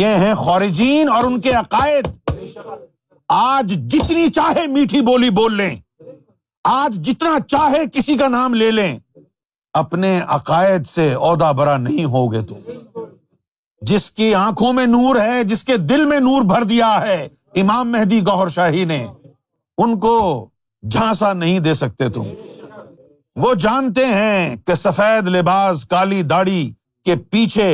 یہ ہیں خورجین اور ان کے عقائد آج جتنی چاہے میٹھی بولی بول لیں آج جتنا چاہے کسی کا نام لے لیں اپنے عقائد سے عہدہ برا نہیں ہوگے تو جس کی آنکھوں میں نور ہے جس کے دل میں نور بھر دیا ہے امام مہدی گوہر شاہی نے ان کو جھانسا نہیں دے سکتے تم وہ جانتے ہیں کہ سفید لباس کالی داڑی کے پیچھے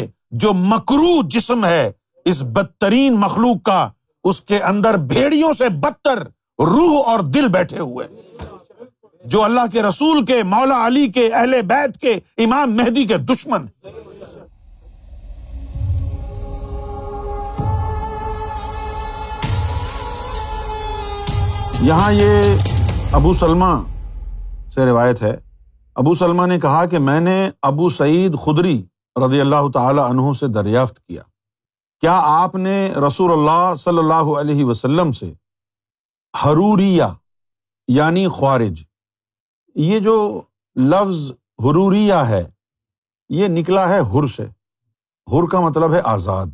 جو مکرو جسم ہے اس بدترین مخلوق کا اس کے اندر بھیڑیوں سے بدتر روح اور دل بیٹھے ہوئے جو اللہ کے رسول کے مولا علی کے اہل بیت کے امام مہدی کے دشمن یہاں یہ ابو سلما سے روایت ہے ابو سلما نے کہا کہ میں نے ابو سعید خدری رضی اللہ تعالی عنہ سے دریافت کیا کیا آپ نے رسول اللہ صلی اللہ علیہ وسلم سے حروریہ یعنی خوارج یہ جو لفظ حروریہ ہے یہ نکلا ہے ہر سے ہر کا مطلب ہے آزاد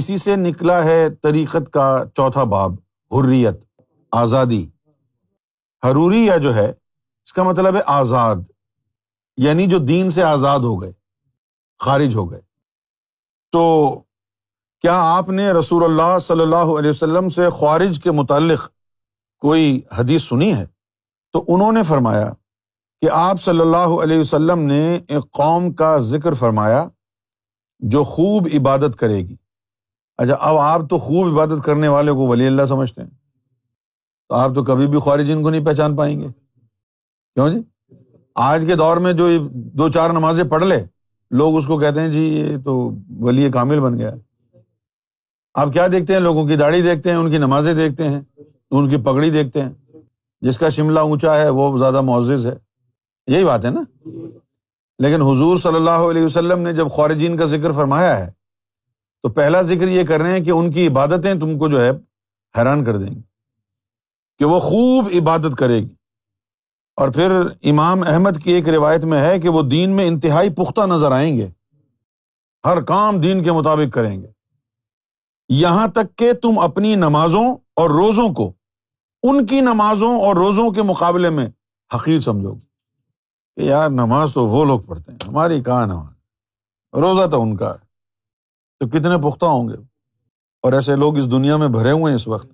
اسی سے نکلا ہے طریقت کا چوتھا باب حریت آزادی حروریہ جو ہے اس کا مطلب ہے آزاد یعنی جو دین سے آزاد ہو گئے خارج ہو گئے تو کیا آپ نے رسول اللہ صلی اللہ علیہ وسلم سے خوارج کے متعلق کوئی حدیث سنی ہے تو انہوں نے فرمایا کہ آپ صلی اللہ علیہ و سلم نے ایک قوم کا ذکر فرمایا جو خوب عبادت کرے گی اچھا اب آپ تو خوب عبادت کرنے والے کو ولی اللہ سمجھتے ہیں تو آپ تو کبھی بھی خوارجین ان کو نہیں پہچان پائیں گے کیوں جی آج کے دور میں جو دو چار نمازیں پڑھ لے لوگ اس کو کہتے ہیں جی یہ تو ولی کامل بن گیا آپ کیا دیکھتے ہیں لوگوں کی داڑھی دیکھتے ہیں ان کی نمازیں دیکھتے ہیں ان کی پگڑی دیکھتے ہیں جس کا شملہ اونچا ہے وہ زیادہ معزز ہے یہی بات ہے نا لیکن حضور صلی اللہ علیہ وسلم نے جب خورجین کا ذکر فرمایا ہے تو پہلا ذکر یہ کر رہے ہیں کہ ان کی عبادتیں تم کو جو ہے حیران کر دیں گی کہ وہ خوب عبادت کرے گی اور پھر امام احمد کی ایک روایت میں ہے کہ وہ دین میں انتہائی پختہ نظر آئیں گے ہر کام دین کے مطابق کریں گے یہاں تک کہ تم اپنی نمازوں اور روزوں کو ان کی نمازوں اور روزوں کے مقابلے میں حقیر سمجھو گے کہ یار نماز تو وہ لوگ پڑھتے ہیں ہماری کہاں نماز روزہ تو ان کا ہے تو کتنے پختہ ہوں گے اور ایسے لوگ اس دنیا میں بھرے ہوئے ہیں اس وقت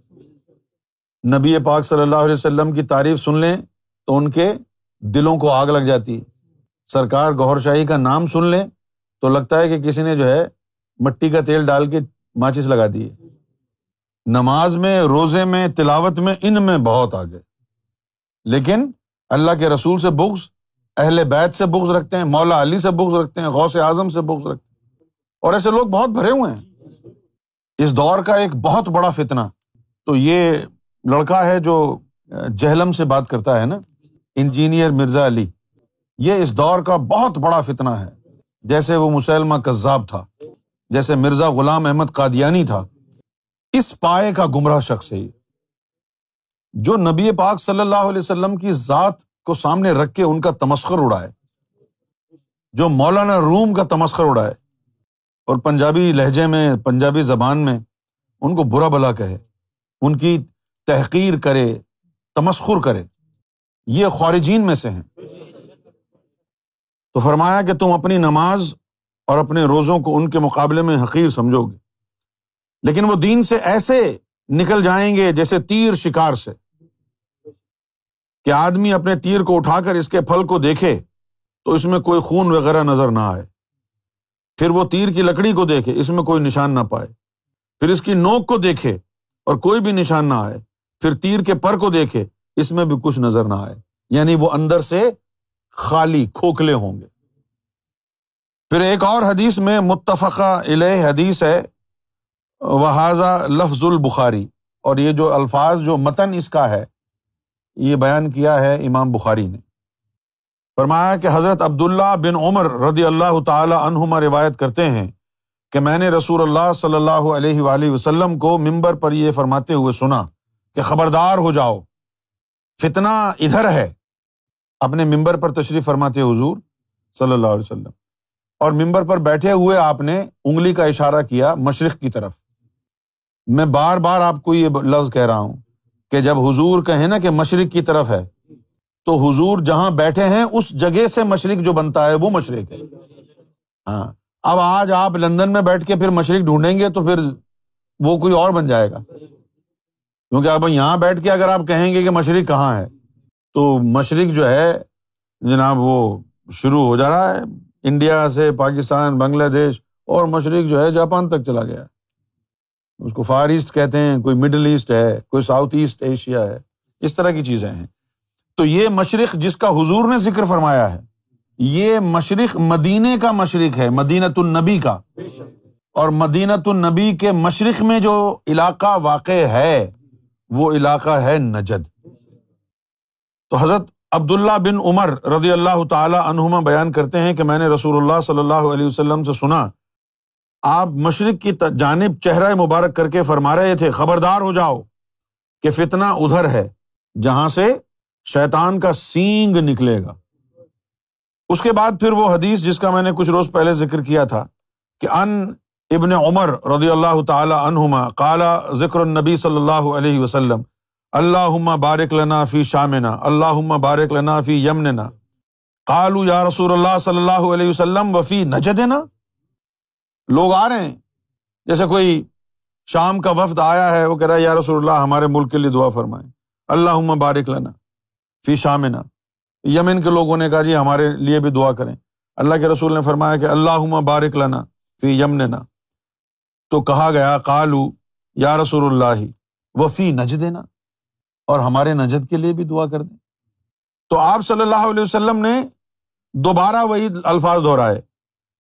نبی پاک صلی اللہ علیہ وسلم کی تعریف سن لیں تو ان کے دلوں کو آگ لگ جاتی ہے سرکار گہر شاہی کا نام سن لیں تو لگتا ہے کہ کسی نے جو ہے مٹی کا تیل ڈال کے ماچس لگا دیے نماز میں روزے میں تلاوت میں ان میں بہت آگے لیکن اللہ کے رسول سے بغض اہل بیت سے بغض رکھتے ہیں مولا علی سے بغض رکھتے ہیں غوث اعظم سے بغض رکھتے ہیں اور ایسے لوگ بہت بھرے ہوئے ہیں اس دور کا ایک بہت بڑا فتنا تو یہ لڑکا ہے جو جہلم سے بات کرتا ہے نا انجینئر مرزا علی یہ اس دور کا بہت بڑا فتنہ ہے جیسے وہ مسلمہ کذاب تھا جیسے مرزا غلام احمد کادیانی تھا اس پائے کا گمراہ شخص ہے جو نبی پاک صلی اللہ علیہ وسلم کی ذات کو سامنے رکھ کے ان کا تمسخر اڑائے جو مولانا روم کا تمسخر اڑائے اور پنجابی لہجے میں پنجابی زبان میں ان کو برا بلا کہے ان کی تحقیر کرے تمسخر کرے یہ خارجین میں سے ہیں تو فرمایا کہ تم اپنی نماز اور اپنے روزوں کو ان کے مقابلے میں حقیر سمجھو گے لیکن وہ دین سے ایسے نکل جائیں گے جیسے تیر شکار سے کہ آدمی اپنے تیر کو اٹھا کر اس کے پھل کو دیکھے تو اس میں کوئی خون وغیرہ نظر نہ آئے پھر وہ تیر کی لکڑی کو دیکھے اس میں کوئی نشان نہ پائے پھر اس کی نوک کو دیکھے اور کوئی بھی نشان نہ آئے پھر تیر کے پر کو دیکھے اس میں بھی کچھ نظر نہ آئے یعنی وہ اندر سے خالی کھوکھلے ہوں گے پھر ایک اور حدیث میں متفقہ علیہ حدیث ہے وہ لفظ البخاری اور یہ جو الفاظ جو متن اس کا ہے یہ بیان کیا ہے امام بخاری نے فرمایا کہ حضرت عبداللہ بن عمر رضی اللہ تعالیٰ عنہما روایت کرتے ہیں کہ میں نے رسول اللہ صلی اللہ علیہ وآلہ وسلم کو ممبر پر یہ فرماتے ہوئے سنا کہ خبردار ہو جاؤ فتنہ ادھر ہے اپنے ممبر پر تشریف فرماتے حضور صلی اللہ علیہ وسلم اور ممبر پر بیٹھے ہوئے آپ نے انگلی کا اشارہ کیا مشرق کی طرف میں بار بار آپ کو یہ لفظ کہہ رہا ہوں کہ جب حضور کہیں نا کہ مشرق کی طرف ہے تو حضور جہاں بیٹھے ہیں اس جگہ سے مشرق جو بنتا ہے وہ مشرق ہے ہاں اب آج آپ لندن میں بیٹھ کے پھر مشرق ڈھونڈیں گے تو پھر وہ کوئی اور بن جائے گا کیونکہ اب یہاں بیٹھ کے اگر آپ کہیں گے کہ مشرق کہاں ہے تو مشرق جو ہے جناب وہ شروع ہو جا رہا ہے انڈیا سے پاکستان بنگلہ دیش اور مشرق جو ہے جاپان تک چلا گیا اس کو فار ایسٹ کہتے ہیں کوئی مڈل ایسٹ ہے کوئی ساؤتھ ایسٹ ایشیا ہے اس طرح کی چیزیں ہیں تو یہ مشرق جس کا حضور نے ذکر فرمایا ہے یہ مشرق مدینے کا مشرق ہے مدینت النبی کا اور مدینت النبی کے مشرق میں جو علاقہ واقع ہے وہ علاقہ ہے نجد تو حضرت عبداللہ بن عمر رضی اللہ تعالی عنہما بیان کرتے ہیں کہ میں نے رسول اللہ صلی اللہ علیہ وسلم سے سنا آپ مشرق کی جانب چہرہ مبارک کر کے فرما رہے تھے خبردار ہو جاؤ کہ فتنہ ادھر ہے جہاں سے شیطان کا سینگ نکلے گا اس کے بعد پھر وہ حدیث جس کا میں نے کچھ روز پہلے ذکر کیا تھا کہ ان ابن عمر رضی اللہ تعالی عنہما قال ذکر النبی صلی اللہ علیہ وسلم اللہ بارک لنا فی شام اللہ بارک لنا فی یمنہ کالو رسول اللہ صلی اللہ علیہ وسلم وفی نج دینا لوگ آ رہے ہیں جیسے کوئی شام کا وفد آیا ہے وہ کہہ رہا ہے یارسول اللہ ہمارے ملک کے لیے دعا فرمائیں اللہ بارک لنا فی شام یمن کے لوگوں نے کہا جی ہمارے لیے بھی دعا کریں اللہ کے رسول نے فرمایا کہ اللہ بارک لنا فی یمن تو کہا گیا کالو یارسول وفی نج دینا اور ہمارے نجد کے لیے بھی دعا کر دیں تو آپ صلی اللہ علیہ وسلم نے دوبارہ وہی الفاظ دہرائے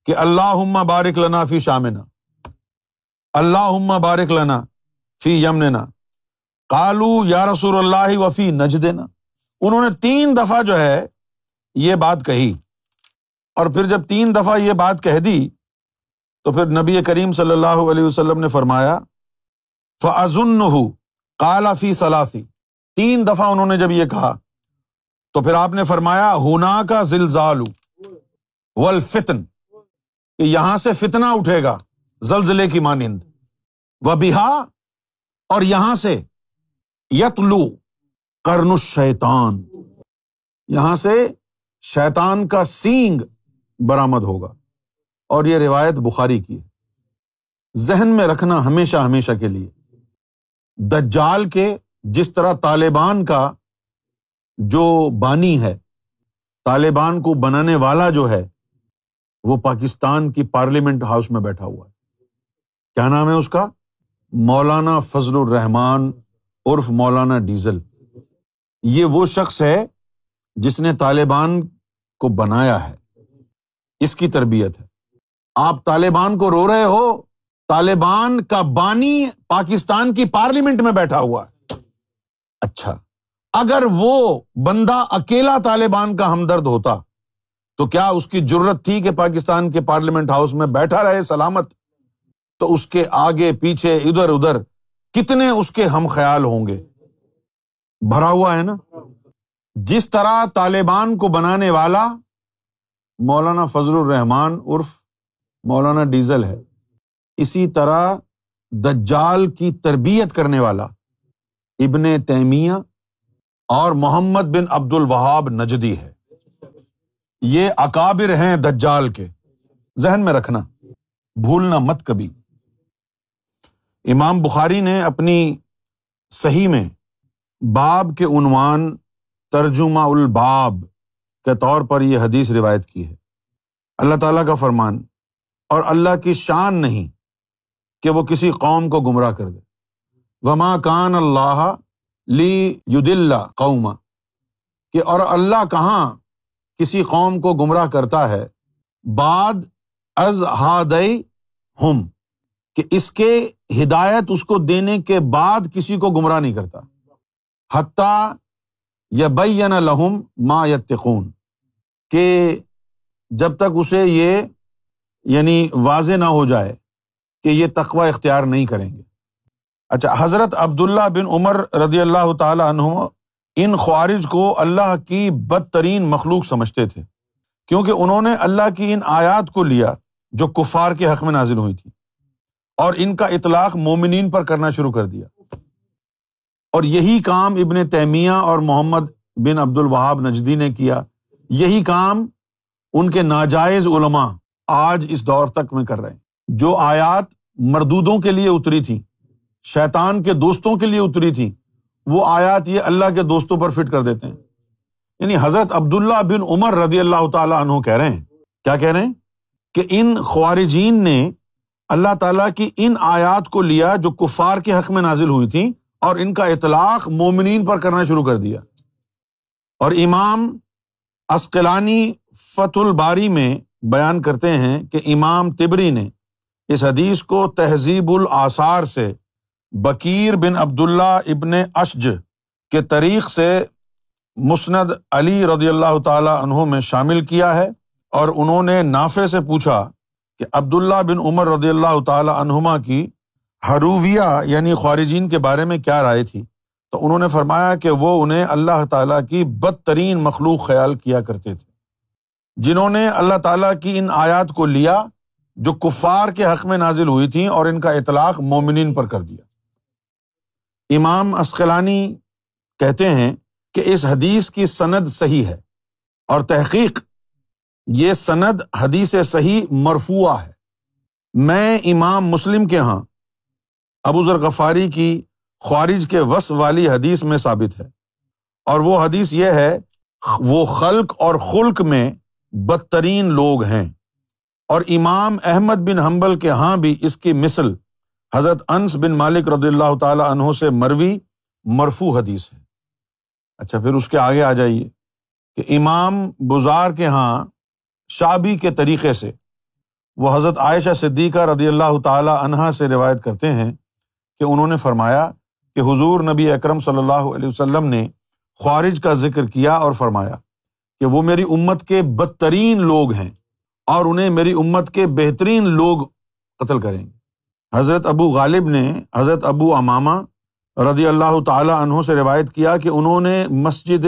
کہ اللہ بارک لنا فی شام اللہ بارک لنا فی یمنہ کالو یا رسول اللہ وفی نج دینا انہوں نے تین دفعہ جو ہے یہ بات کہی اور پھر جب تین دفعہ یہ بات کہہ دی تو پھر نبی کریم صلی اللہ علیہ وسلم نے فرمایا ہو کالا فی صلافی تین دفعہ انہوں نے جب یہ کہا تو پھر آپ نے فرمایا ہونا کا کہ یہاں سے فتنا اٹھے گا زلزلے کی مانند و بہا اور یہاں سے یت لو کرنس شیتان یہاں سے شیتان کا سینگ برآمد ہوگا اور یہ روایت بخاری کی ذہن میں رکھنا ہمیشہ ہمیشہ کے لیے دجال کے جس طرح طالبان کا جو بانی ہے طالبان کو بنانے والا جو ہے وہ پاکستان کی پارلیمنٹ ہاؤس میں بیٹھا ہوا ہے کیا نام ہے اس کا مولانا فضل الرحمان عرف مولانا ڈیزل یہ وہ شخص ہے جس نے طالبان کو بنایا ہے اس کی تربیت ہے آپ طالبان کو رو رہے ہو طالبان کا بانی پاکستان کی پارلیمنٹ میں بیٹھا ہوا ہے اچھا اگر وہ بندہ اکیلا طالبان کا ہمدرد ہوتا تو کیا اس کی ضرورت تھی کہ پاکستان کے پارلیمنٹ ہاؤس میں بیٹھا رہے سلامت تو اس کے آگے پیچھے ادھر ادھر کتنے اس کے ہم خیال ہوں گے بھرا ہوا ہے نا جس طرح طالبان کو بنانے والا مولانا فضل الرحمان عرف مولانا ڈیزل ہے اسی طرح دجال کی تربیت کرنے والا ابن تیمیہ اور محمد بن عبد الوہاب نجدی ہے یہ اکابر ہیں دجال کے ذہن میں رکھنا بھولنا مت کبھی امام بخاری نے اپنی صحیح میں باب کے عنوان ترجمہ الباب کے طور پر یہ حدیث روایت کی ہے اللہ تعالیٰ کا فرمان اور اللہ کی شان نہیں کہ وہ کسی قوم کو گمراہ کر دے وما کان اللہ لی ید اللہ قوم کہ اور اللہ کہاں کسی قوم کو گمراہ کرتا ہے بعد از ہاد ہم کہ اس کے ہدایت اس کو دینے کے بعد کسی کو گمراہ نہیں کرتا حتیٰ یا بین لہم ما یت کہ جب تک اسے یہ یعنی واضح نہ ہو جائے کہ یہ تقوی اختیار نہیں کریں گے اچھا حضرت عبد اللہ بن عمر رضی اللہ تعالیٰ عنہ ان خوارج کو اللہ کی بدترین مخلوق سمجھتے تھے کیونکہ انہوں نے اللہ کی ان آیات کو لیا جو کفار کے حق میں نازل ہوئی تھی اور ان کا اطلاق مومنین پر کرنا شروع کر دیا اور یہی کام ابن تیمیہ اور محمد بن عبد الوہاب نجدی نے کیا یہی کام ان کے ناجائز علماء آج اس دور تک میں کر رہے ہیں جو آیات مردودوں کے لیے اتری تھیں شیطان کے دوستوں کے لیے اتری تھی وہ آیات یہ اللہ کے دوستوں پر فٹ کر دیتے ہیں یعنی حضرت عبداللہ بن عمر رضی اللہ تعالیٰ کہہ کہہ رہے رہے ہیں ہیں کیا کہ ان خوارجین نے اللہ تعالیٰ کی ان آیات کو لیا جو کفار کے حق میں نازل ہوئی تھی اور ان کا اطلاق مومنین پر کرنا شروع کر دیا اور امام اسقلانی فت الباری میں بیان کرتے ہیں کہ امام تبری نے اس حدیث کو تہذیب الآثار سے بکیر بن عبداللہ ابن اشج کے طریق سے مسند علی رضی اللہ تعالیٰ عنہ میں شامل کیا ہے اور انہوں نے نافع سے پوچھا کہ عبداللہ بن عمر رضی اللہ تعالیٰ عنہما کی حروویہ یعنی خوارجین کے بارے میں کیا رائے تھی تو انہوں نے فرمایا کہ وہ انہیں اللہ تعالیٰ کی بدترین مخلوق خیال کیا کرتے تھے جنہوں نے اللہ تعالیٰ کی ان آیات کو لیا جو کفار کے حق میں نازل ہوئی تھیں اور ان کا اطلاق مومنین پر کر دیا امام اسقلانی کہتے ہیں کہ اس حدیث کی سند صحیح ہے اور تحقیق یہ سند حدیث صحیح مرفوع ہے میں امام مسلم کے یہاں غفاری کی خوارج کے وس والی حدیث میں ثابت ہے اور وہ حدیث یہ ہے وہ خلق اور خلق میں بدترین لوگ ہیں اور امام احمد بن حمبل کے ہاں بھی اس کی مثل حضرت انس بن مالک رضی اللہ تعالیٰ عنہ سے مروی مرفو حدیث ہے اچھا پھر اس کے آگے آ جائیے کہ امام بزار کے ہاں شابی کے طریقے سے وہ حضرت عائشہ صدیقہ رضی اللہ تعالیٰ عنہ سے روایت کرتے ہیں کہ انہوں نے فرمایا کہ حضور نبی اکرم صلی اللہ علیہ وسلم نے خوارج کا ذکر کیا اور فرمایا کہ وہ میری امت کے بدترین لوگ ہیں اور انہیں میری امت کے بہترین لوگ قتل کریں گے حضرت ابو غالب نے حضرت ابو امامہ رضی اللہ تعالیٰ عنہوں سے روایت کیا کہ انہوں نے مسجد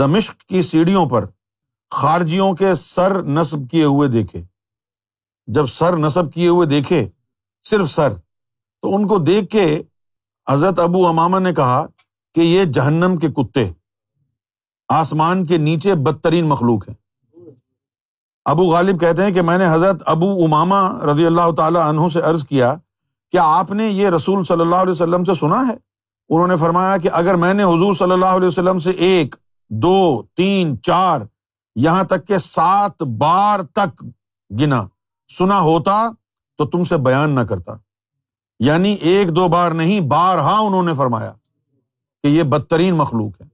دمشق کی سیڑھیوں پر خارجیوں کے سر نصب کیے ہوئے دیکھے جب سر نصب کیے ہوئے دیکھے صرف سر تو ان کو دیکھ کے حضرت ابو امامہ نے کہا کہ یہ جہنم کے کتے آسمان کے نیچے بدترین مخلوق ہیں ابو غالب کہتے ہیں کہ میں نے حضرت ابو اماما رضی اللہ تعالیٰ عنہ سے عرض کیا کیا آپ نے یہ رسول صلی اللہ علیہ وسلم سے سنا ہے انہوں نے فرمایا کہ اگر میں نے حضور صلی اللہ علیہ وسلم سے ایک دو تین چار یہاں تک کہ سات بار تک گنا سنا ہوتا تو تم سے بیان نہ کرتا یعنی ایک دو بار نہیں بار ہاں انہوں نے فرمایا کہ یہ بدترین مخلوق ہے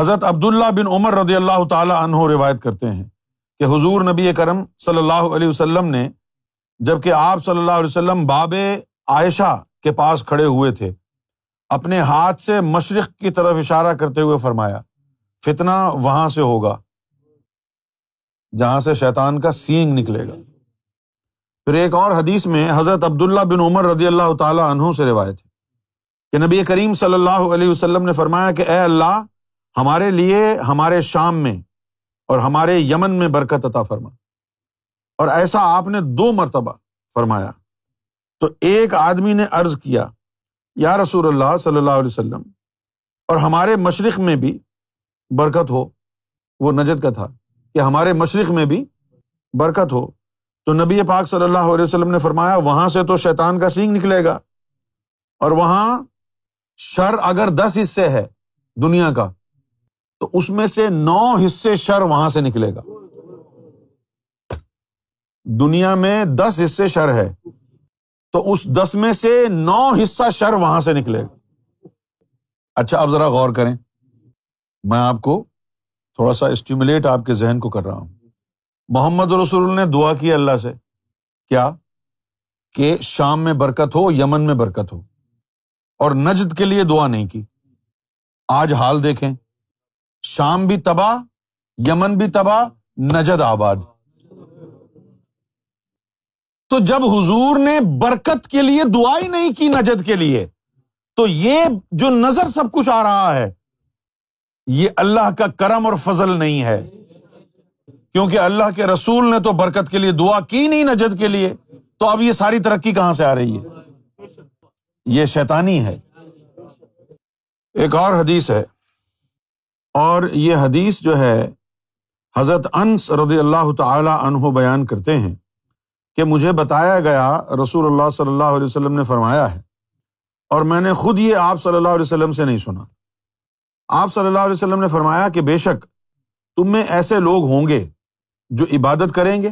حضرت عبداللہ بن عمر رضی اللہ تعالیٰ عنہ روایت کرتے ہیں کہ حضور نبی کرم صلی اللہ علیہ وسلم نے جب کہ آپ صلی اللہ علیہ وسلم باب عائشہ کے پاس کھڑے ہوئے تھے اپنے ہاتھ سے مشرق کی طرف اشارہ کرتے ہوئے فرمایا فتنا وہاں سے ہوگا جہاں سے شیطان کا سینگ نکلے گا پھر ایک اور حدیث میں حضرت عبداللہ بن عمر رضی اللہ تعالیٰ عنہ سے روایت ہے کہ نبی کریم صلی اللہ علیہ وسلم نے فرمایا کہ اے اللہ ہمارے لیے ہمارے شام میں اور ہمارے یمن میں برکت عطا فرما اور ایسا آپ نے دو مرتبہ فرمایا تو ایک آدمی نے عرض کیا یا رسول اللہ صلی اللہ علیہ وسلم اور ہمارے مشرق میں بھی برکت ہو وہ نجد کا تھا کہ ہمارے مشرق میں بھی برکت ہو تو نبی پاک صلی اللہ علیہ وسلم نے فرمایا وہاں سے تو شیطان کا سینگ نکلے گا اور وہاں شر اگر دس حصے ہے دنیا کا تو اس میں سے نو حصے شر وہاں سے نکلے گا دنیا میں دس حصے شر ہے تو اس دس میں سے نو حصہ شر وہاں سے نکلے گا اچھا آپ ذرا غور کریں میں آپ کو تھوڑا سا اسٹیمولیٹ آپ کے ذہن کو کر رہا ہوں محمد رسول نے دعا کی اللہ سے کیا کہ شام میں برکت ہو یمن میں برکت ہو اور نجد کے لیے دعا نہیں کی آج حال دیکھیں شام بھی تباہ یمن بھی تباہ نجد آباد تو جب حضور نے برکت کے لیے دعا ہی نہیں کی نجد کے لیے تو یہ جو نظر سب کچھ آ رہا ہے یہ اللہ کا کرم اور فضل نہیں ہے کیونکہ اللہ کے رسول نے تو برکت کے لیے دعا کی نہیں نجد کے لیے تو اب یہ ساری ترقی کہاں سے آ رہی ہے یہ شیطانی ہے ایک اور حدیث ہے اور یہ حدیث جو ہے حضرت انس رضی اللہ تعالیٰ عنہ بیان کرتے ہیں کہ مجھے بتایا گیا رسول اللہ صلی اللہ علیہ وسلم نے فرمایا ہے اور میں نے خود یہ آپ صلی اللہ علیہ وسلم سے نہیں سنا آپ صلی اللہ علیہ وسلم نے فرمایا کہ بے شک تم میں ایسے لوگ ہوں گے جو عبادت کریں گے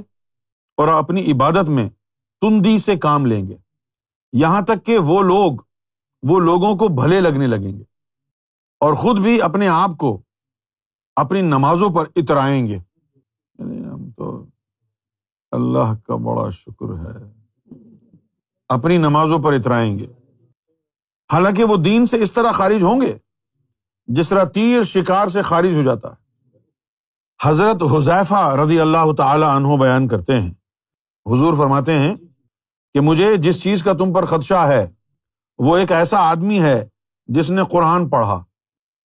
اور اپنی عبادت میں تم دی سے کام لیں گے یہاں تک کہ وہ لوگ وہ لوگوں کو بھلے لگنے لگیں گے اور خود بھی اپنے آپ کو اپنی نمازوں پر اترائیں گے یعنی ہم تو اللہ کا بڑا شکر ہے اپنی نمازوں پر اترائیں گے حالانکہ وہ دین سے اس طرح خارج ہوں گے جس طرح تیر شکار سے خارج ہو جاتا ہے حضرت حذیفہ رضی اللہ تعالی عنہ بیان کرتے ہیں حضور فرماتے ہیں کہ مجھے جس چیز کا تم پر خدشہ ہے وہ ایک ایسا آدمی ہے جس نے قرآن پڑھا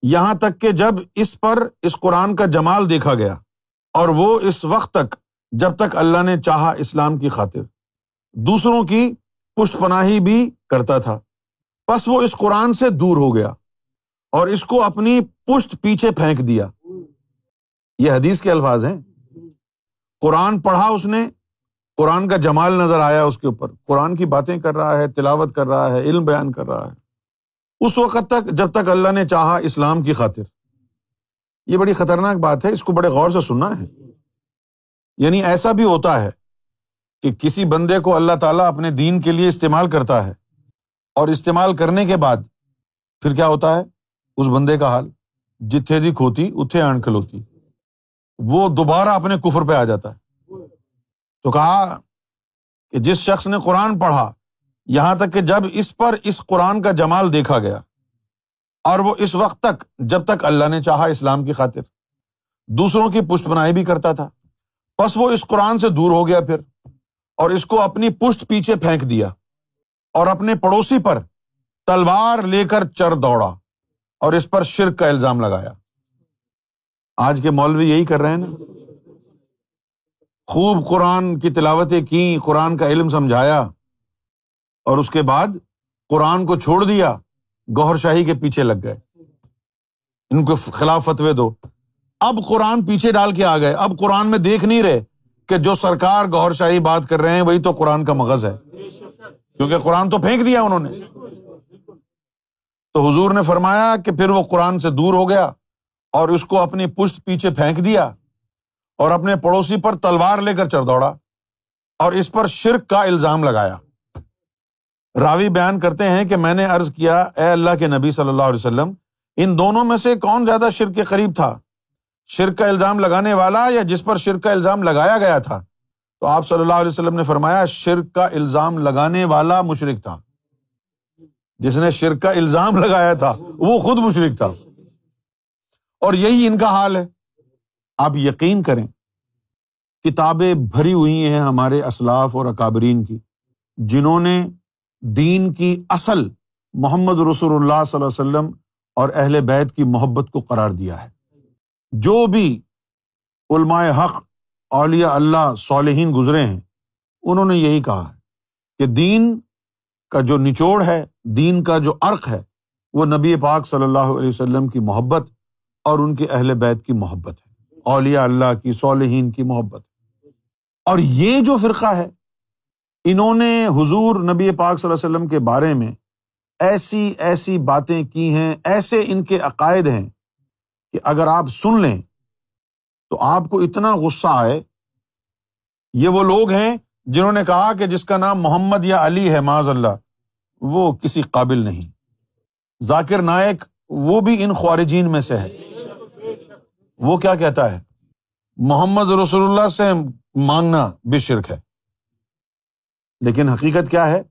یہاں تک کہ جب اس پر اس قرآن کا جمال دیکھا گیا اور وہ اس وقت تک جب تک اللہ نے چاہا اسلام کی خاطر دوسروں کی پشت پناہی بھی کرتا تھا بس وہ اس قرآن سے دور ہو گیا اور اس کو اپنی پشت پیچھے پھینک دیا یہ حدیث کے الفاظ ہیں قرآن پڑھا اس نے قرآن کا جمال نظر آیا اس کے اوپر قرآن کی باتیں کر رہا ہے تلاوت کر رہا ہے علم بیان کر رہا ہے اس وقت تک جب تک اللہ نے چاہا اسلام کی خاطر یہ بڑی خطرناک بات ہے اس کو بڑے غور سے سننا ہے یعنی ایسا بھی ہوتا ہے کہ کسی بندے کو اللہ تعالیٰ اپنے دین کے لیے استعمال کرتا ہے اور استعمال کرنے کے بعد پھر کیا ہوتا ہے اس بندے کا حال جتھے دی کھوتی اتھے اڑ کھلوتی وہ دوبارہ اپنے کفر پہ آ جاتا ہے تو کہا کہ جس شخص نے قرآن پڑھا یہاں تک کہ جب اس پر اس قرآن کا جمال دیکھا گیا اور وہ اس وقت تک جب تک اللہ نے چاہا اسلام کی خاطر دوسروں کی پشت بنائی بھی کرتا تھا بس وہ اس قرآن سے دور ہو گیا پھر اور اس کو اپنی پشت پیچھے پھینک دیا اور اپنے پڑوسی پر تلوار لے کر چر دوڑا اور اس پر شرک کا الزام لگایا آج کے مولوی یہی کر رہے ہیں نا خوب قرآن کی تلاوتیں کی قرآن کا علم سمجھایا اور اس کے بعد قرآن کو چھوڑ دیا گوہر شاہی کے پیچھے لگ گئے ان کے خلاف فتوے دو اب قرآن پیچھے ڈال کے آ گئے اب قرآن میں دیکھ نہیں رہے کہ جو سرکار گوہر شاہی بات کر رہے ہیں وہی تو قرآن کا مغز ہے کیونکہ قرآن تو پھینک دیا انہوں نے تو حضور نے فرمایا کہ پھر وہ قرآن سے دور ہو گیا اور اس کو اپنی پشت پیچھے پھینک دیا اور اپنے پڑوسی پر تلوار لے کر چڑھ دوڑا اور اس پر شرک کا الزام لگایا راوی بیان کرتے ہیں کہ میں نے عرض کیا اے اللہ کے نبی صلی اللہ علیہ وسلم ان دونوں میں سے کون زیادہ شرک کے قریب تھا شرک کا الزام لگانے والا یا جس پر شرک کا الزام لگایا گیا تھا تو آپ صلی اللہ علیہ وسلم نے فرمایا شرک کا الزام لگانے والا مشرک تھا جس نے شرک کا الزام لگایا تھا وہ خود مشرک تھا اور یہی ان کا حال ہے آپ یقین کریں کتابیں بھری ہوئی ہیں ہمارے اسلاف اور اکابرین کی جنہوں نے دین کی اصل محمد رسول اللہ صلی اللہ وسلم اور اہل بیت کی محبت کو قرار دیا ہے جو بھی علمائے حق اولیا اللہ صالحین گزرے ہیں انہوں نے یہی کہا ہے کہ دین کا جو نچوڑ ہے دین کا جو عرق ہے وہ نبی پاک صلی اللہ علیہ وسلم کی محبت اور ان کے اہل بیت کی محبت ہے اولیاء اللہ کی صالحین کی محبت اور یہ جو فرقہ ہے انہوں نے حضور نبی پاک صلی اللہ وسلم کے بارے میں ایسی ایسی باتیں کی ہیں ایسے ان کے عقائد ہیں کہ اگر آپ سن لیں تو آپ کو اتنا غصہ آئے یہ وہ لوگ ہیں جنہوں نے کہا کہ جس کا نام محمد یا علی ہے معاذ اللہ وہ کسی قابل نہیں ذاکر نائک وہ بھی ان خوارجین میں سے ہے وہ کیا کہتا ہے محمد رسول اللہ سے مانگنا بھی شرک ہے لیکن حقیقت کیا ہے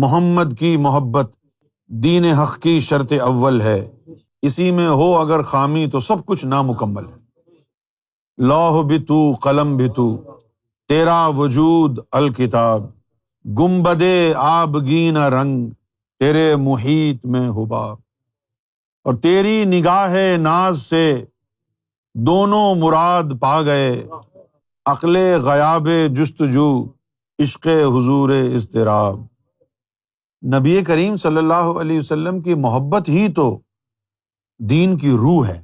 محمد کی محبت دین حق کی شرط اول ہے اسی میں ہو اگر خامی تو سب کچھ نامکمل ہے لوہ بھی تو قلم بھی تو تیرا وجود الکتاب گمبدے آبگین رنگ تیرے محیط میں ہوبا اور تیری نگاہ ناز سے دونوں مراد پا گئے اقلے غیاب جستجو عشق حضور اضطراب نبی کریم صلی اللہ علیہ وسلم کی محبت ہی تو دین کی روح ہے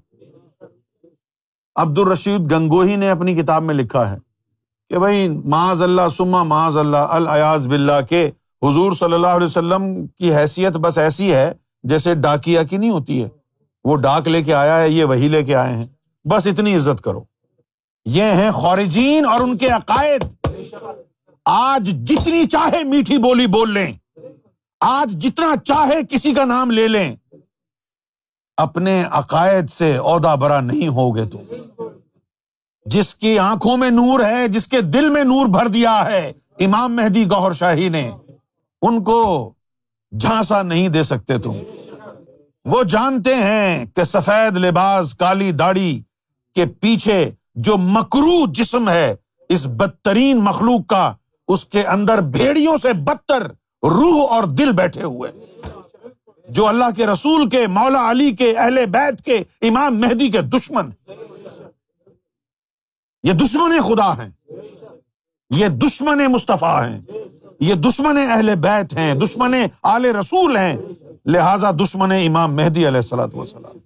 عبد الرشید گنگوہی نے اپنی کتاب میں لکھا ہے کہ بھائی معاذ اللہ سما معاذ اللہ الیاز بلّہ کے حضور صلی اللہ علیہ وسلم کی حیثیت بس ایسی ہے جیسے ڈاکیا کی نہیں ہوتی ہے وہ ڈاک لے کے آیا ہے یہ وہی لے کے آئے ہیں بس اتنی عزت کرو یہ ہیں خارجین اور ان کے عقائد آج جتنی چاہے میٹھی بولی بول لیں آج جتنا چاہے کسی کا نام لے لیں اپنے عقائد سے عہدہ برا نہیں ہوگے تو جس کی آنکھوں میں نور ہے جس کے دل میں نور بھر دیا ہے امام مہدی گوہر شاہی نے ان کو جھانسا نہیں دے سکتے تم وہ جانتے ہیں کہ سفید لباس کالی داڑھی کے پیچھے جو مکرو جسم ہے اس بدترین مخلوق کا اس کے اندر بھیڑیوں سے بدتر روح اور دل بیٹھے ہوئے جو اللہ کے رسول کے مولا علی کے اہل بیت کے امام مہدی کے دشمن یہ دشمن خدا ہیں یہ دشمن مصطفیٰ ہیں یہ دشمن اہل بیت ہیں دشمن آل رسول ہیں لہذا دشمن امام مہدی علیہ وسلام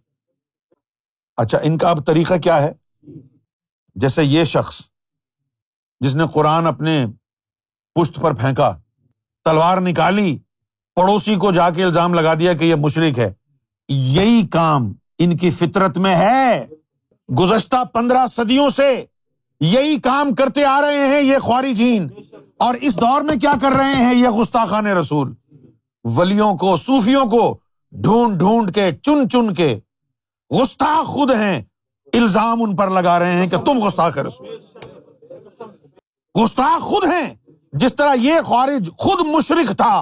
اچھا ان کا اب طریقہ کیا ہے جیسے یہ شخص جس نے قرآن اپنے پشت پر پھینکا تلوار نکالی پڑوسی کو جا کے الزام لگا دیا کہ یہ مشرق ہے یہی کام ان کی فطرت میں ہے گزشتہ پندرہ صدیوں سے یہی کام کرتے آ رہے ہیں یہ خواری جین اور اس دور میں کیا کر رہے ہیں یہ گستاخان رسول ولیوں کو سوفیوں کو ڈھونڈ ڈھونڈ کے چن چن کے گستاخ خود ہیں الزام ان پر لگا رہے ہیں کہ تم گستاخ رسول گستاخ خود ہیں جس طرح یہ خارج خود مشرق تھا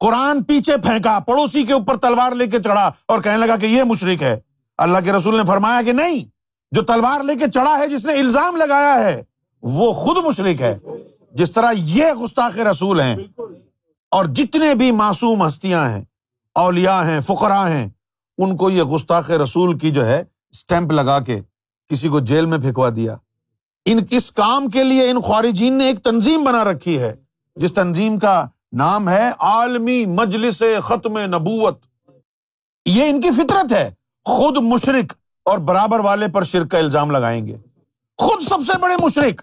قرآن پیچھے پھینکا پڑوسی کے اوپر تلوار لے کے چڑھا اور کہنے لگا کہ یہ مشرق ہے اللہ کے رسول نے فرمایا کہ نہیں جو تلوار لے کے چڑھا ہے جس نے الزام لگایا ہے وہ خود مشرق ہے جس طرح یہ گستاخ رسول ہیں اور جتنے بھی معصوم ہستیاں ہیں اولیا ہیں فقرا ہیں ان کو یہ گستاخ رسول کی جو ہے اسٹیمپ لگا کے کسی کو جیل میں پھینکوا دیا ان کس کام کے لیے ان خوارجین نے ایک تنظیم بنا رکھی ہے جس تنظیم کا نام ہے عالمی مجلس ختم نبوت یہ ان کی فطرت ہے خود مشرق اور برابر والے پر شرک کا الزام لگائیں گے خود سب سے بڑے مشرق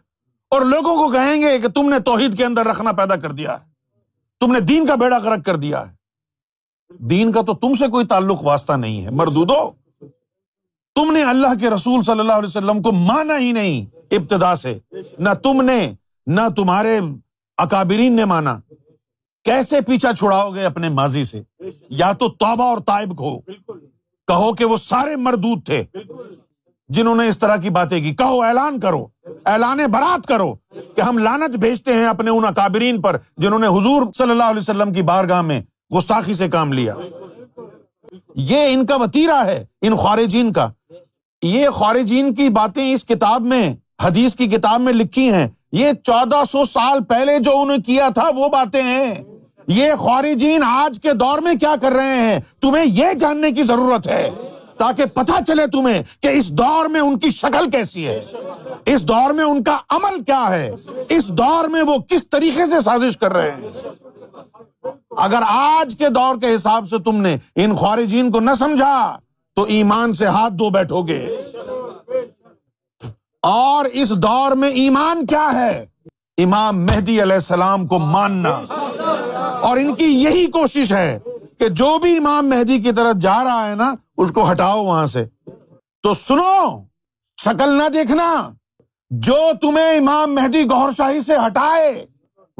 اور لوگوں کو کہیں گے کہ تم نے توحید کے اندر رکھنا پیدا کر دیا ہے تم نے دین کا بیڑا کرک کر دیا ہے دین کا تو تم سے کوئی تعلق واسطہ نہیں ہے مردودو تم نے اللہ کے رسول صلی اللہ علیہ وسلم کو مانا ہی نہیں ابتدا سے نہ تم نے نہ تمہارے اکابرین نے مانا کیسے پیچھا چھڑاؤ گے اپنے ماضی سے یا تو توبہ اور تائب کو برات کرو کہ ہم لانت بھیجتے ہیں اپنے ان اکابرین پر جنہوں نے حضور صلی اللہ علیہ وسلم کی بارگاہ میں گستاخی سے کام لیا یہ ان کا وتیرا ہے ان خارجین کا یہ خارجین کی باتیں اس کتاب میں حدیث کی کتاب میں لکھی ہیں یہ چودہ سو سال پہلے جو انہوں نے کیا تھا وہ باتیں ہیں یہ خارجین آج کے دور دور میں میں کیا کر رہے ہیں تمہیں تمہیں یہ جاننے کی ضرورت ہے تاکہ چلے کہ اس ان کی شکل کیسی ہے اس دور میں ان کا عمل کیا ہے اس دور میں وہ کس طریقے سے سازش کر رہے ہیں اگر آج کے دور کے حساب سے تم نے ان خارجین کو نہ سمجھا تو ایمان سے ہاتھ دھو بیٹھو گے اور اس دور میں ایمان کیا ہے امام مہدی علیہ السلام کو ماننا اور ان کی یہی کوشش ہے کہ جو بھی امام مہدی کی طرف جا رہا ہے نا اس کو ہٹاؤ وہاں سے تو سنو شکل نہ دیکھنا جو تمہیں امام مہدی گور شاہی سے ہٹائے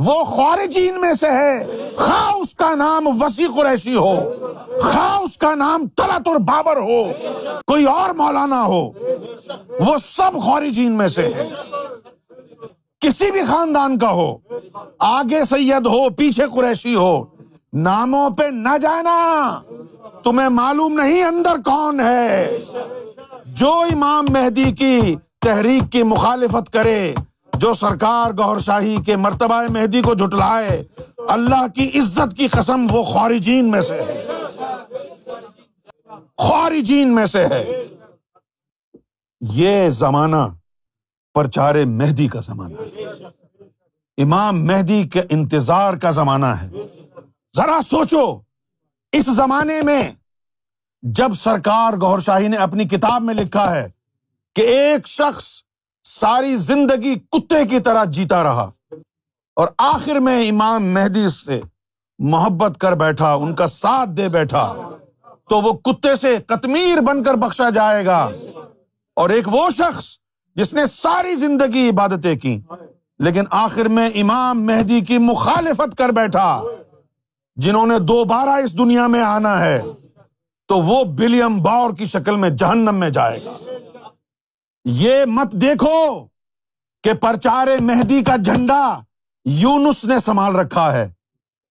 وہ خارجین میں سے ہے خواہ اس کا نام وسیع قریشی ہو خواہ اس کا نام طلعت اور بابر ہو کوئی اور مولانا ہو وہ سب خارجین میں سے ہے کسی بھی خاندان کا ہو آگے سید ہو پیچھے قریشی ہو ناموں پہ نہ جانا تمہیں معلوم نہیں اندر کون ہے جو امام مہدی کی تحریک کی مخالفت کرے جو سرکار گور شاہی کے مرتبہ مہدی کو جھٹلائے اللہ کی عزت کی قسم وہ خارجین میں سے ہے خارجین میں سے ہے یہ زمانہ پرچارے مہدی کا زمانہ ہے امام مہدی کے انتظار کا زمانہ ہے ذرا سوچو اس زمانے میں جب سرکار گور شاہی نے اپنی کتاب میں لکھا ہے کہ ایک شخص ساری زندگی کتے کی طرح جیتا رہا اور آخر میں امام مہدی سے محبت کر بیٹھا ان کا ساتھ دے بیٹھا تو وہ کتے سے کتمیر بن کر بخشا جائے گا اور ایک وہ شخص جس نے ساری زندگی عبادتیں کی لیکن آخر میں امام مہدی کی مخالفت کر بیٹھا جنہوں نے دوبارہ اس دنیا میں آنا ہے تو وہ بلیم باور کی شکل میں جہنم میں جائے گا یہ مت دیکھو کہ پرچار مہدی کا جھنڈا یونس نے سنبھال رکھا ہے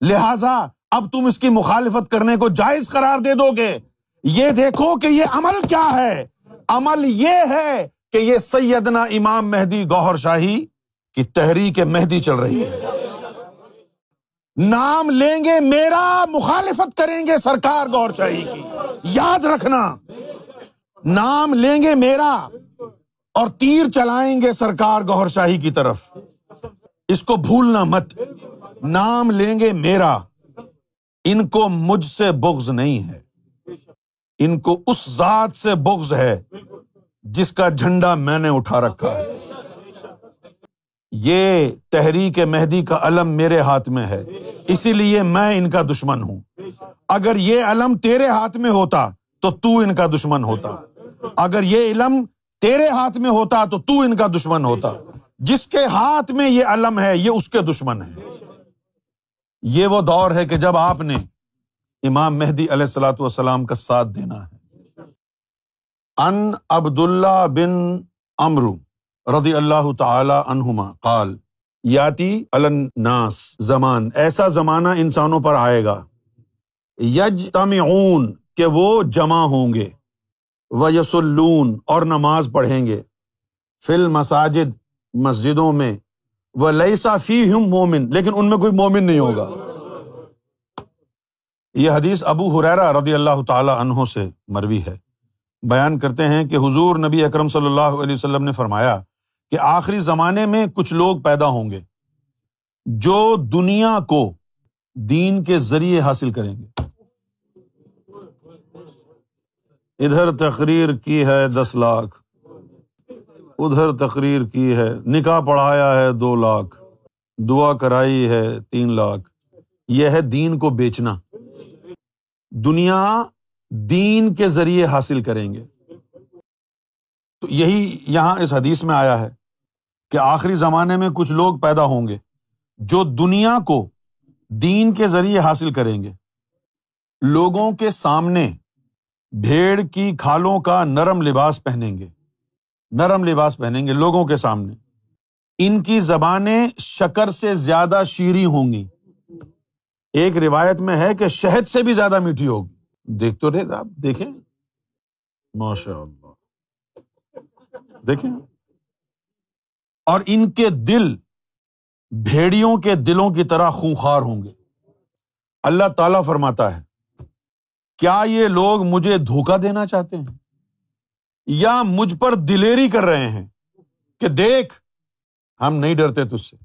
لہذا اب تم اس کی مخالفت کرنے کو جائز قرار دے دو گے یہ دیکھو کہ یہ عمل کیا ہے عمل یہ ہے کہ یہ سیدنا امام مہدی گوہر شاہی کی تحریک مہدی چل رہی ہے نام لیں گے میرا مخالفت کریں گے سرکار گور شاہی کی یاد رکھنا نام لیں گے میرا اور تیر چلائیں گے سرکار گور شاہی کی طرف اس کو بھولنا مت نام لیں گے میرا ان کو مجھ سے بغض نہیں ہے ان کو اس ذات سے بغض ہے جس کا جھنڈا میں نے اٹھا رکھا ہے یہ تحریک مہدی کا علم میرے ہاتھ میں ہے اسی لیے میں ان کا دشمن ہوں اگر یہ علم تیرے ہاتھ میں ہوتا تو تو ان کا دشمن ہوتا اگر یہ علم تیرے ہاتھ میں ہوتا تو تو ان کا دشمن ہوتا جس کے ہاتھ میں یہ علم ہے یہ اس کے دشمن ہے یہ وہ دور ہے کہ جب آپ نے امام مہدی علیہ السلاۃ والسلام کا ساتھ دینا ہے ان عبد اللہ بن امرو رضی اللہ تعالی عنہما قال یاتی الناس زمان ایسا زمانہ انسانوں پر آئے گا یج تم کہ وہ جمع ہوں گے یس الون اور نماز پڑھیں گے فل مساجد مسجدوں میں وہ لئی فی ہوں مومن لیکن ان میں کوئی مومن نہیں ہوگا یہ حدیث ابو حریرا رضی اللہ تعالی عنہ سے مروی ہے بیان کرتے ہیں کہ حضور نبی اکرم صلی اللہ علیہ وسلم نے فرمایا کہ آخری زمانے میں کچھ لوگ پیدا ہوں گے جو دنیا کو دین کے ذریعے حاصل کریں گے ادھر تقریر کی ہے دس لاکھ ادھر تقریر کی ہے نکاح پڑھایا ہے دو لاکھ دعا کرائی ہے تین لاکھ یہ ہے دین کو بیچنا دنیا دین کے ذریعے حاصل کریں گے تو یہی یہاں اس حدیث میں آیا ہے کہ آخری زمانے میں کچھ لوگ پیدا ہوں گے جو دنیا کو دین کے ذریعے حاصل کریں گے لوگوں کے سامنے بھیڑ کی کھالوں کا نرم لباس پہنیں گے نرم لباس پہنیں گے لوگوں کے سامنے ان کی زبانیں شکر سے زیادہ شیریں ہوں گی ایک روایت میں ہے کہ شہد سے بھی زیادہ میٹھی ہوگی دیکھ تو رہے آپ دیکھیں ماشاء اللہ دیکھیں اور ان کے دل بھیڑیوں کے دلوں کی طرح خوخار ہوں گے اللہ تعالی فرماتا ہے کیا یہ لوگ مجھے دھوکا دینا چاہتے ہیں یا مجھ پر دلیری کر رہے ہیں کہ دیکھ ہم نہیں ڈرتے تج سے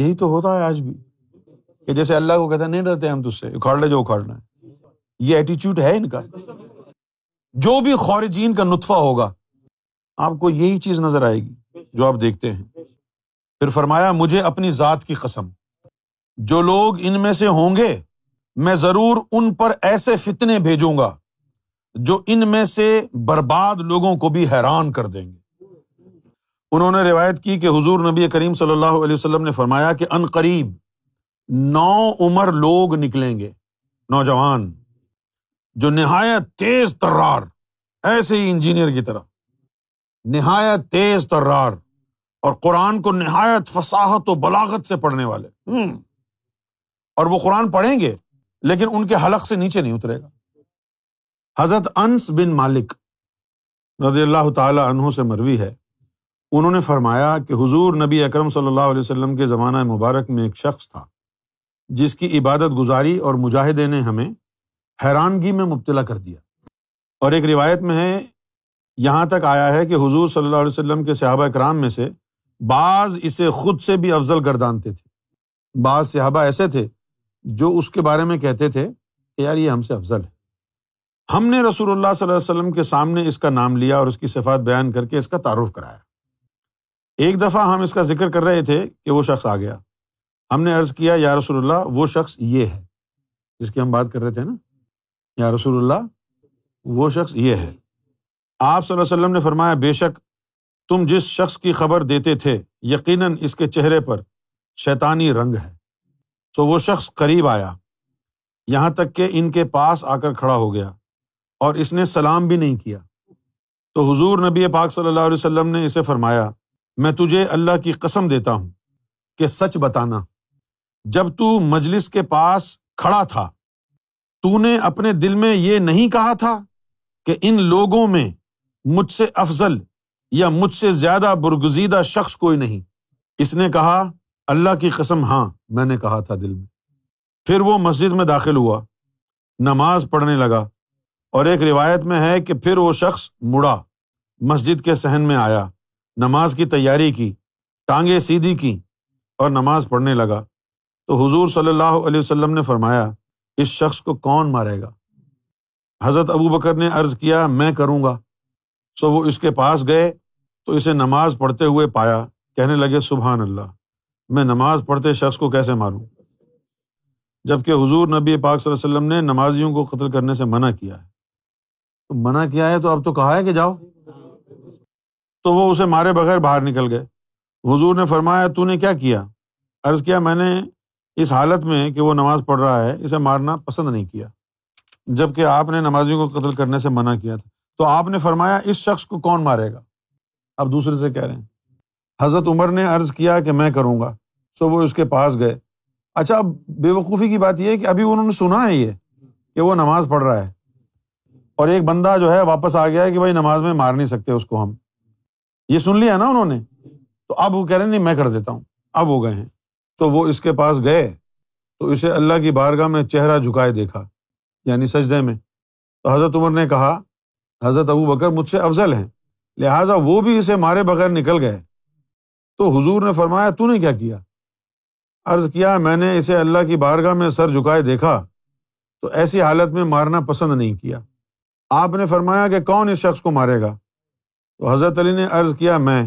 یہی تو ہوتا ہے آج بھی کہ جیسے اللہ کو کہتے ہیں نہیں ڈرتے ہم سے اکھاڑ لے جو اکھاڑنا ہے یہ ایٹیچیوڈ ہے ان کا جو بھی خورجین کا نطفہ ہوگا آپ کو یہی چیز نظر آئے گی جو آپ دیکھتے ہیں پھر فرمایا مجھے اپنی ذات کی قسم جو لوگ ان میں سے ہوں گے میں ضرور ان پر ایسے فتنے بھیجوں گا جو ان میں سے برباد لوگوں کو بھی حیران کر دیں گے انہوں نے روایت کی کہ حضور نبی کریم صلی اللہ علیہ وسلم نے فرمایا کہ ان قریب نو عمر لوگ نکلیں گے نوجوان جو نہایت تیز ترار ایسے ہی انجینئر کی طرح نہایت تیز ترار اور قرآن کو نہایت فصاحت و بلاغت سے پڑھنے والے اور وہ قرآن پڑھیں گے لیکن ان کے حلق سے نیچے نہیں اترے گا حضرت انس بن مالک رضی اللہ تعالی عنہ سے مروی ہے انہوں نے فرمایا کہ حضور نبی اکرم صلی اللہ علیہ وسلم کے زمانۂ مبارک میں ایک شخص تھا جس کی عبادت گزاری اور مجاہدے نے ہمیں حیرانگی میں مبتلا کر دیا اور ایک روایت میں ہے یہاں تک آیا ہے کہ حضور صلی اللہ علیہ وسلم کے صحابہ اکرام میں سے بعض اسے خود سے بھی افضل گردانتے تھے بعض صحابہ ایسے تھے جو اس کے بارے میں کہتے تھے کہ یار یہ ہم سے افضل ہے ہم نے رسول اللہ صلی اللہ علیہ وسلم کے سامنے اس کا نام لیا اور اس کی صفات بیان کر کے اس کا تعارف کرایا ایک دفعہ ہم اس کا ذکر کر رہے تھے کہ وہ شخص آ گیا ہم نے عرض کیا رسول اللہ وہ شخص یہ ہے جس کی ہم بات کر رہے تھے نا یار رسول اللہ وہ شخص یہ ہے آپ صلی اللہ علیہ وسلم نے فرمایا بے شک تم جس شخص کی خبر دیتے تھے یقیناً اس کے چہرے پر شیطانی رنگ ہے وہ شخص قریب آیا یہاں تک کہ ان کے پاس آ کر کھڑا ہو گیا اور اس نے سلام بھی نہیں کیا تو حضور نبی پاک صلی اللہ علیہ وسلم نے اسے فرمایا میں تجھے اللہ کی قسم دیتا ہوں کہ سچ بتانا جب تو مجلس کے پاس کھڑا تھا تو نے اپنے دل میں یہ نہیں کہا تھا کہ ان لوگوں میں مجھ سے افضل یا مجھ سے زیادہ برگزیدہ شخص کوئی نہیں اس نے کہا اللہ کی قسم ہاں میں نے کہا تھا دل میں پھر وہ مسجد میں داخل ہوا نماز پڑھنے لگا اور ایک روایت میں ہے کہ پھر وہ شخص مڑا مسجد کے سہن میں آیا نماز کی تیاری کی ٹانگیں سیدھی کی اور نماز پڑھنے لگا تو حضور صلی اللہ علیہ وسلم نے فرمایا اس شخص کو کون مارے گا حضرت ابو بکر نے عرض کیا میں کروں گا سو وہ اس کے پاس گئے تو اسے نماز پڑھتے ہوئے پایا کہنے لگے سبحان اللہ میں نماز پڑھتے شخص کو کیسے ماروں جب کہ حضور نبی پاک صلی اللہ علیہ وسلم نے نمازیوں کو قتل کرنے سے منع کیا ہے تو منع کیا ہے تو اب تو کہا ہے کہ جاؤ تو وہ اسے مارے بغیر باہر نکل گئے حضور نے فرمایا تو نے کیا کیا میں نے اس حالت میں کہ وہ نماز پڑھ رہا ہے اسے مارنا پسند نہیں کیا جب کہ آپ نے نمازیوں کو قتل کرنے سے منع کیا تھا تو آپ نے فرمایا اس شخص کو کون مارے گا آپ دوسرے سے کہہ رہے ہیں حضرت عمر نے عرض کیا کہ میں کروں گا سو وہ اس کے پاس گئے اچھا اب بے وقوفی کی بات یہ ہے کہ ابھی انہوں نے سنا ہے یہ کہ وہ نماز پڑھ رہا ہے اور ایک بندہ جو ہے واپس آ گیا ہے کہ بھائی نماز میں مار نہیں سکتے اس کو ہم یہ سن لیا نا انہوں نے تو اب وہ کہہ رہے نہیں میں کر دیتا ہوں اب وہ گئے ہیں تو وہ اس کے پاس گئے تو اسے اللہ کی بارگاہ میں چہرہ جھکائے دیکھا یعنی سجدے میں تو حضرت عمر نے کہا حضرت ابو بکر مجھ سے افضل ہیں لہٰذا وہ بھی اسے مارے بغیر نکل گئے تو حضور نے فرمایا تو نے کیا کیا عرض کیا میں نے اسے اللہ کی بارگاہ میں سر جھکائے دیکھا تو ایسی حالت میں مارنا پسند نہیں کیا آپ نے فرمایا کہ کون اس شخص کو مارے گا تو حضرت علی نے عرض کیا میں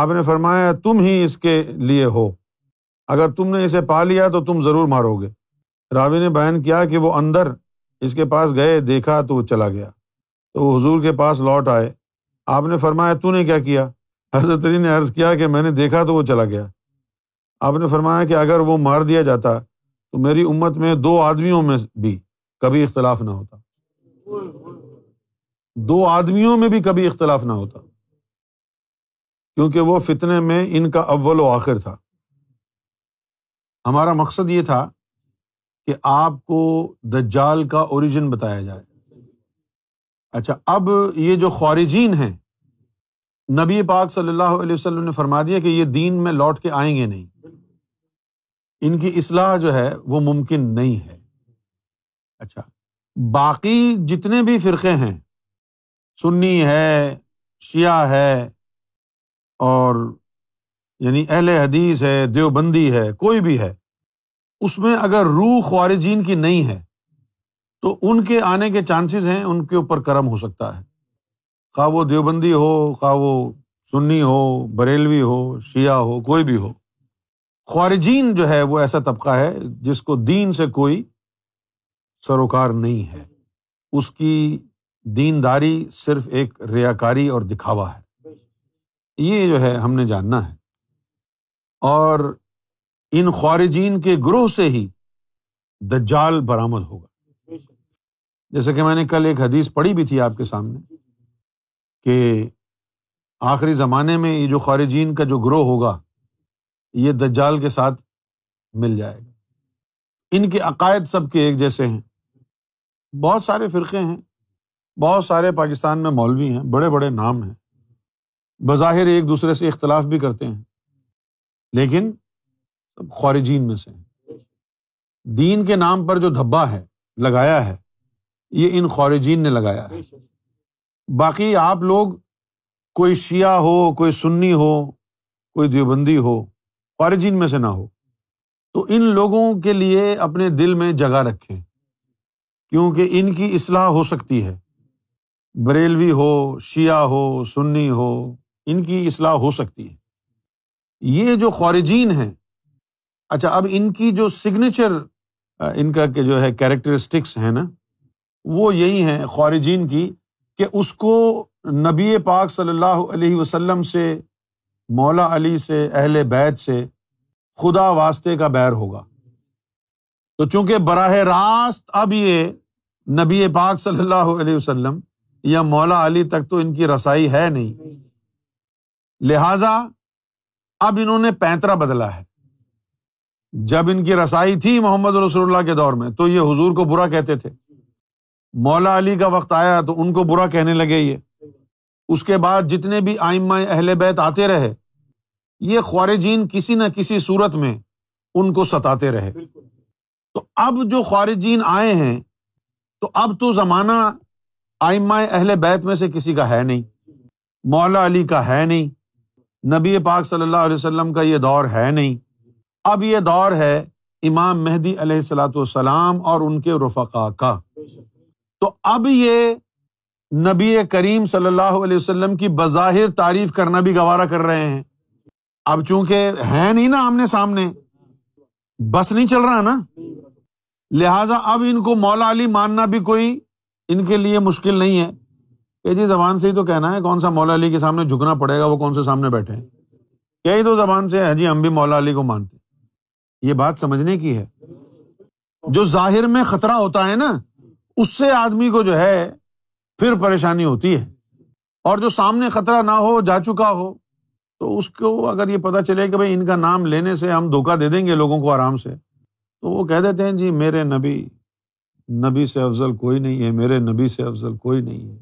آپ نے فرمایا تم ہی اس کے لیے ہو اگر تم نے اسے پا لیا تو تم ضرور مارو گے راوی نے بیان کیا کہ وہ اندر اس کے پاس گئے دیکھا تو وہ چلا گیا تو وہ حضور کے پاس لوٹ آئے آپ نے فرمایا تو نے کیا کیا حضرت نے عرض کیا کہ میں نے دیکھا تو وہ چلا گیا آپ نے فرمایا کہ اگر وہ مار دیا جاتا تو میری امت میں دو آدمیوں میں بھی کبھی اختلاف نہ ہوتا دو آدمیوں میں بھی کبھی اختلاف نہ ہوتا کیونکہ وہ فتنے میں ان کا اول و آخر تھا ہمارا مقصد یہ تھا کہ آپ کو دا جال کا اوریجن بتایا جائے اچھا اب یہ جو خوارجین ہیں نبی پاک صلی اللہ علیہ وسلم نے فرما دیا کہ یہ دین میں لوٹ کے آئیں گے نہیں ان کی اصلاح جو ہے وہ ممکن نہیں ہے اچھا باقی جتنے بھی فرقے ہیں سنی ہے شیعہ ہے اور یعنی اہل حدیث ہے دیوبندی ہے کوئی بھی ہے اس میں اگر روح خوارجین کی نہیں ہے تو ان کے آنے کے چانسز ہیں ان کے اوپر کرم ہو سکتا ہے خواہ وہ دیوبندی ہو خواہ وہ سنی ہو بریلوی ہو شیعہ ہو کوئی بھی ہو خوارجین جو ہے وہ ایسا طبقہ ہے جس کو دین سے کوئی سروکار نہیں ہے اس کی دین داری صرف ایک ریا کاری اور دکھاوا ہے یہ جو ہے ہم نے جاننا ہے اور ان خوارجین کے گروہ سے ہی دجال برآمد ہوگا جیسے کہ میں نے کل ایک حدیث پڑھی بھی تھی آپ کے سامنے کہ آخری زمانے میں یہ جو خارجین کا جو گروہ ہوگا یہ دجال کے ساتھ مل جائے گا ان کے عقائد سب کے ایک جیسے ہیں بہت سارے فرقے ہیں بہت سارے پاکستان میں مولوی ہیں بڑے بڑے نام ہیں بظاہر ایک دوسرے سے اختلاف بھی کرتے ہیں لیکن خارجین میں سے ہیں دین کے نام پر جو دھبا ہے لگایا ہے یہ ان خارجین نے لگایا ہے باقی آپ لوگ کوئی شیعہ ہو کوئی سنی ہو کوئی دیوبندی ہو خارجین میں سے نہ ہو تو ان لوگوں کے لیے اپنے دل میں جگہ رکھیں کیونکہ ان کی اصلاح ہو سکتی ہے بریلوی ہو شیعہ ہو سنی ہو ان کی اصلاح ہو سکتی ہے یہ جو خارجین ہیں اچھا اب ان کی جو سگنیچر ان کا جو ہے کیریکٹرسٹکس ہیں نا وہ یہی ہیں خارجین کی کہ اس کو نبی پاک صلی اللہ علیہ وسلم سے مولا علی سے اہل بیت سے خدا واسطے کا بیر ہوگا تو چونکہ براہ راست اب یہ نبی پاک صلی اللہ علیہ وسلم یا مولا علی تک تو ان کی رسائی ہے نہیں لہذا اب انہوں نے پینترا بدلا ہے جب ان کی رسائی تھی محمد رسول اللہ کے دور میں تو یہ حضور کو برا کہتے تھے مولا علی کا وقت آیا تو ان کو برا کہنے لگے یہ اس کے بعد جتنے بھی آئمہ اہل بیت آتے رہے یہ خوارجین کسی نہ کسی صورت میں ان کو ستاتے رہے تو اب جو خوارجین آئے ہیں تو اب تو زمانہ آئمہ اہل بیت میں سے کسی کا ہے نہیں مولا علی کا ہے نہیں نبی پاک صلی اللہ علیہ وسلم کا یہ دور ہے نہیں اب یہ دور ہے امام مہدی علیہ السلط والسلام اور ان کے رفقا کا تو اب یہ نبی کریم صلی اللہ علیہ وسلم کی بظاہر تعریف کرنا بھی گوارا کر رہے ہیں اب چونکہ ہے نہیں نا آمنے سامنے بس نہیں چل رہا نا لہٰذا اب ان کو مولا علی ماننا بھی کوئی ان کے لیے مشکل نہیں ہے کہ جی زبان سے ہی تو کہنا ہے کون سا مولا علی کے سامنے جھکنا پڑے گا وہ کون سے سامنے بیٹھے ہیں یہی تو زبان سے ہے جی ہم بھی مولا علی کو مانتے یہ بات سمجھنے کی ہے جو ظاہر میں خطرہ ہوتا ہے نا اس سے آدمی کو جو ہے پھر پریشانی ہوتی ہے اور جو سامنے خطرہ نہ ہو جا چکا ہو تو اس کو اگر یہ پتا چلے کہ بھائی ان کا نام لینے سے ہم دھوکہ دے دیں گے لوگوں کو آرام سے تو وہ کہہ دیتے ہیں جی میرے نبی نبی سے افضل کوئی نہیں ہے میرے نبی سے افضل کوئی نہیں ہے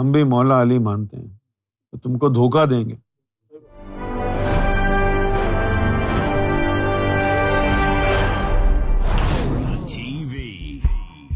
ہم بھی مولا علی مانتے ہیں تو تم کو دھوکہ دیں گے